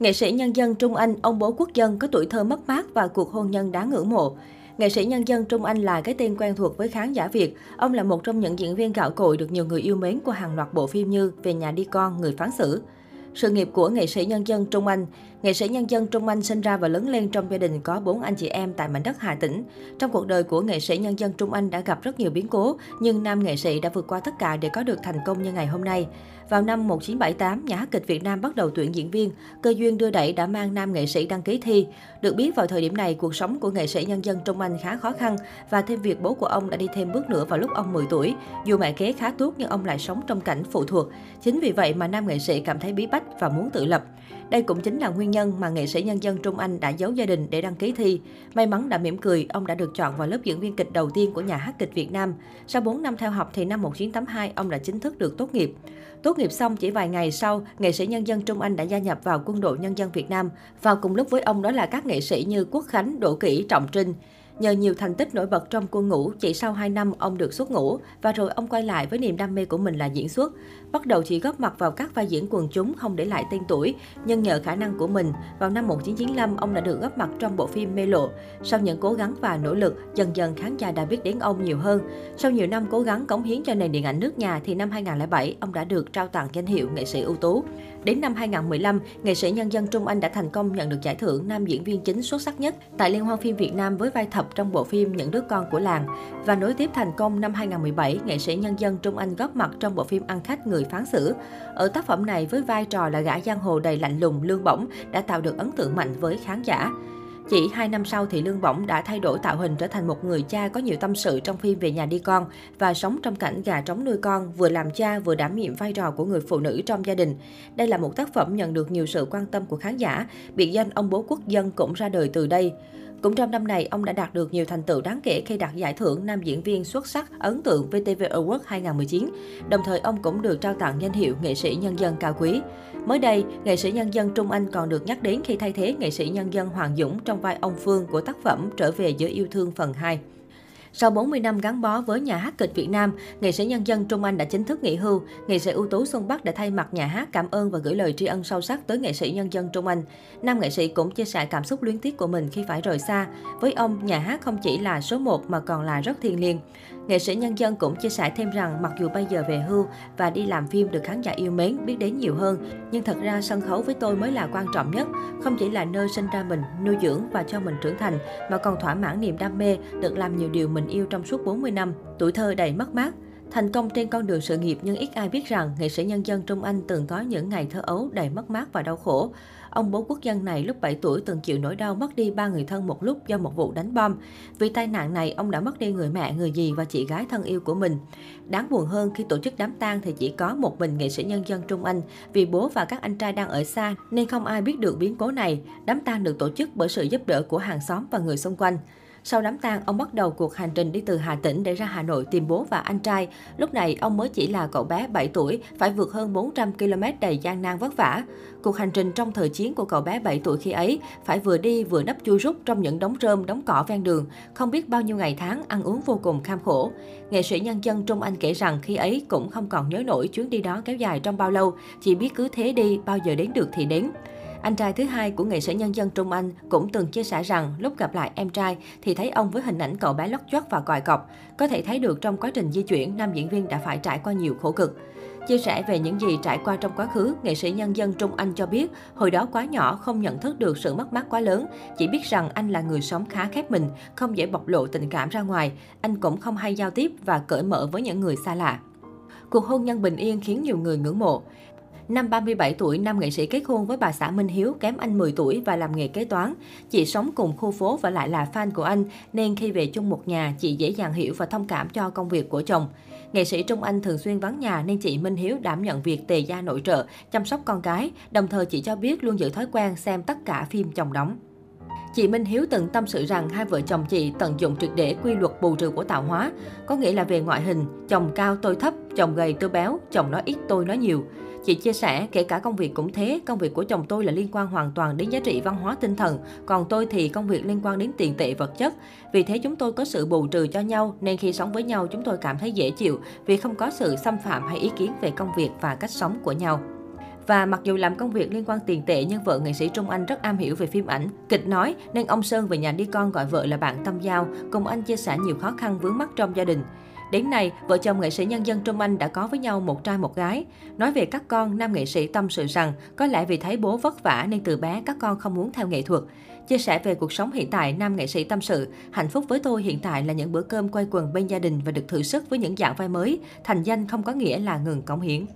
Nghệ sĩ nhân dân Trung Anh, ông bố quốc dân có tuổi thơ mất mát và cuộc hôn nhân đáng ngưỡng mộ. Nghệ sĩ nhân dân Trung Anh là cái tên quen thuộc với khán giả Việt. Ông là một trong những diễn viên gạo cội được nhiều người yêu mến của hàng loạt bộ phim như Về nhà đi con, Người phán xử. Sự nghiệp của nghệ sĩ nhân dân Trung Anh Nghệ sĩ nhân dân Trung Anh sinh ra và lớn lên trong gia đình có bốn anh chị em tại mảnh đất Hà Tĩnh. Trong cuộc đời của nghệ sĩ nhân dân Trung Anh đã gặp rất nhiều biến cố, nhưng nam nghệ sĩ đã vượt qua tất cả để có được thành công như ngày hôm nay. Vào năm 1978, nhà hát kịch Việt Nam bắt đầu tuyển diễn viên. Cơ duyên đưa đẩy đã mang nam nghệ sĩ đăng ký thi. Được biết vào thời điểm này, cuộc sống của nghệ sĩ nhân dân Trung Anh khá khó khăn và thêm việc bố của ông đã đi thêm bước nữa vào lúc ông 10 tuổi. Dù mẹ kế khá tốt nhưng ông lại sống trong cảnh phụ thuộc. Chính vì vậy mà nam nghệ sĩ cảm thấy bí bách và muốn tự lập. Đây cũng chính là nguyên nhân mà nghệ sĩ nhân dân Trung Anh đã giấu gia đình để đăng ký thi. May mắn đã mỉm cười, ông đã được chọn vào lớp diễn viên kịch đầu tiên của nhà hát kịch Việt Nam. Sau 4 năm theo học thì năm 1982 ông đã chính thức được tốt nghiệp. Tốt nghiệp xong chỉ vài ngày sau, nghệ sĩ nhân dân Trung Anh đã gia nhập vào quân đội nhân dân Việt Nam. Vào cùng lúc với ông đó là các nghệ sĩ như Quốc Khánh, Đỗ Kỷ, Trọng Trinh. Nhờ nhiều thành tích nổi bật trong quân ngũ, chỉ sau 2 năm ông được xuất ngũ và rồi ông quay lại với niềm đam mê của mình là diễn xuất. Bắt đầu chỉ góp mặt vào các vai diễn quần chúng không để lại tên tuổi, nhưng nhờ khả năng của mình, vào năm 1995 ông đã được góp mặt trong bộ phim Mê Lộ. Sau những cố gắng và nỗ lực, dần dần khán giả đã biết đến ông nhiều hơn. Sau nhiều năm cố gắng cống hiến cho nền điện ảnh nước nhà thì năm 2007 ông đã được trao tặng danh hiệu nghệ sĩ ưu tú. Đến năm 2015, nghệ sĩ nhân dân Trung Anh đã thành công nhận được giải thưởng nam diễn viên chính xuất sắc nhất tại Liên hoan phim Việt Nam với vai thập trong bộ phim Những đứa con của làng. Và nối tiếp thành công năm 2017, nghệ sĩ nhân dân Trung Anh góp mặt trong bộ phim Ăn khách người phán xử. Ở tác phẩm này với vai trò là gã giang hồ đầy lạnh lùng, lương bổng đã tạo được ấn tượng mạnh với khán giả. Chỉ 2 năm sau thì Lương Bổng đã thay đổi tạo hình trở thành một người cha có nhiều tâm sự trong phim Về nhà đi con và sống trong cảnh gà trống nuôi con, vừa làm cha vừa đảm nhiệm vai trò của người phụ nữ trong gia đình. Đây là một tác phẩm nhận được nhiều sự quan tâm của khán giả, biệt danh ông bố quốc dân cũng ra đời từ đây. Cũng trong năm này, ông đã đạt được nhiều thành tựu đáng kể khi đạt giải thưởng nam diễn viên xuất sắc ấn tượng VTV Award 2019. Đồng thời, ông cũng được trao tặng danh hiệu nghệ sĩ nhân dân cao quý. Mới đây, nghệ sĩ nhân dân Trung Anh còn được nhắc đến khi thay thế nghệ sĩ nhân dân Hoàng Dũng trong vai ông Phương của tác phẩm Trở về giữa yêu thương phần 2. Sau 40 năm gắn bó với nhà hát kịch Việt Nam, nghệ sĩ nhân dân Trung Anh đã chính thức nghỉ hưu. Nghệ sĩ ưu tú Xuân Bắc đã thay mặt nhà hát cảm ơn và gửi lời tri ân sâu sắc tới nghệ sĩ nhân dân Trung Anh. Nam nghệ sĩ cũng chia sẻ cảm xúc luyến tiếc của mình khi phải rời xa. Với ông, nhà hát không chỉ là số 1 mà còn là rất thiêng liêng. Nghệ sĩ nhân dân cũng chia sẻ thêm rằng mặc dù bây giờ về hưu và đi làm phim được khán giả yêu mến, biết đến nhiều hơn, nhưng thật ra sân khấu với tôi mới là quan trọng nhất. Không chỉ là nơi sinh ra mình, nuôi dưỡng và cho mình trưởng thành, mà còn thỏa mãn niềm đam mê, được làm nhiều điều mình yêu trong suốt 40 năm. Tuổi thơ đầy mất mát, Thành công trên con đường sự nghiệp nhưng ít ai biết rằng nghệ sĩ nhân dân Trung Anh từng có những ngày thơ ấu đầy mất mát và đau khổ. Ông bố quốc dân này lúc 7 tuổi từng chịu nỗi đau mất đi ba người thân một lúc do một vụ đánh bom. Vì tai nạn này, ông đã mất đi người mẹ, người dì và chị gái thân yêu của mình. Đáng buồn hơn khi tổ chức đám tang thì chỉ có một mình nghệ sĩ nhân dân Trung Anh vì bố và các anh trai đang ở xa nên không ai biết được biến cố này. Đám tang được tổ chức bởi sự giúp đỡ của hàng xóm và người xung quanh. Sau đám tang, ông bắt đầu cuộc hành trình đi từ Hà Tĩnh để ra Hà Nội tìm bố và anh trai. Lúc này, ông mới chỉ là cậu bé 7 tuổi, phải vượt hơn 400 km đầy gian nan vất vả. Cuộc hành trình trong thời chiến của cậu bé 7 tuổi khi ấy phải vừa đi vừa nấp chui rút trong những đống rơm, đống cỏ ven đường, không biết bao nhiêu ngày tháng ăn uống vô cùng kham khổ. Nghệ sĩ nhân dân Trung Anh kể rằng khi ấy cũng không còn nhớ nổi chuyến đi đó kéo dài trong bao lâu, chỉ biết cứ thế đi, bao giờ đến được thì đến. Anh trai thứ hai của nghệ sĩ nhân dân Trung Anh cũng từng chia sẻ rằng lúc gặp lại em trai thì thấy ông với hình ảnh cậu bé lót chót và còi cọc. Có thể thấy được trong quá trình di chuyển, nam diễn viên đã phải trải qua nhiều khổ cực. Chia sẻ về những gì trải qua trong quá khứ, nghệ sĩ nhân dân Trung Anh cho biết hồi đó quá nhỏ không nhận thức được sự mất mát quá lớn, chỉ biết rằng anh là người sống khá khép mình, không dễ bộc lộ tình cảm ra ngoài. Anh cũng không hay giao tiếp và cởi mở với những người xa lạ. Cuộc hôn nhân bình yên khiến nhiều người ngưỡng mộ. Năm 37 tuổi, nam nghệ sĩ kết hôn với bà xã Minh Hiếu, kém anh 10 tuổi và làm nghề kế toán. Chị sống cùng khu phố và lại là fan của anh, nên khi về chung một nhà, chị dễ dàng hiểu và thông cảm cho công việc của chồng. Nghệ sĩ Trung Anh thường xuyên vắng nhà nên chị Minh Hiếu đảm nhận việc tề gia nội trợ, chăm sóc con cái, đồng thời chị cho biết luôn giữ thói quen xem tất cả phim chồng đóng. Chị Minh Hiếu từng tâm sự rằng hai vợ chồng chị tận dụng triệt để quy luật bù trừ của tạo hóa, có nghĩa là về ngoại hình, chồng cao tôi thấp, chồng gầy tôi béo, chồng nói ít tôi nói nhiều. Chị chia sẻ, kể cả công việc cũng thế, công việc của chồng tôi là liên quan hoàn toàn đến giá trị văn hóa tinh thần, còn tôi thì công việc liên quan đến tiền tệ vật chất. Vì thế chúng tôi có sự bù trừ cho nhau, nên khi sống với nhau chúng tôi cảm thấy dễ chịu vì không có sự xâm phạm hay ý kiến về công việc và cách sống của nhau. Và mặc dù làm công việc liên quan tiền tệ nhưng vợ nghệ sĩ Trung Anh rất am hiểu về phim ảnh, kịch nói nên ông Sơn về nhà đi con gọi vợ là bạn tâm giao, cùng anh chia sẻ nhiều khó khăn vướng mắt trong gia đình. Đến nay, vợ chồng nghệ sĩ nhân dân Trung Anh đã có với nhau một trai một gái. Nói về các con, nam nghệ sĩ tâm sự rằng có lẽ vì thấy bố vất vả nên từ bé các con không muốn theo nghệ thuật. Chia sẻ về cuộc sống hiện tại, nam nghệ sĩ tâm sự, hạnh phúc với tôi hiện tại là những bữa cơm quay quần bên gia đình và được thử sức với những dạng vai mới. Thành danh không có nghĩa là ngừng cống hiến.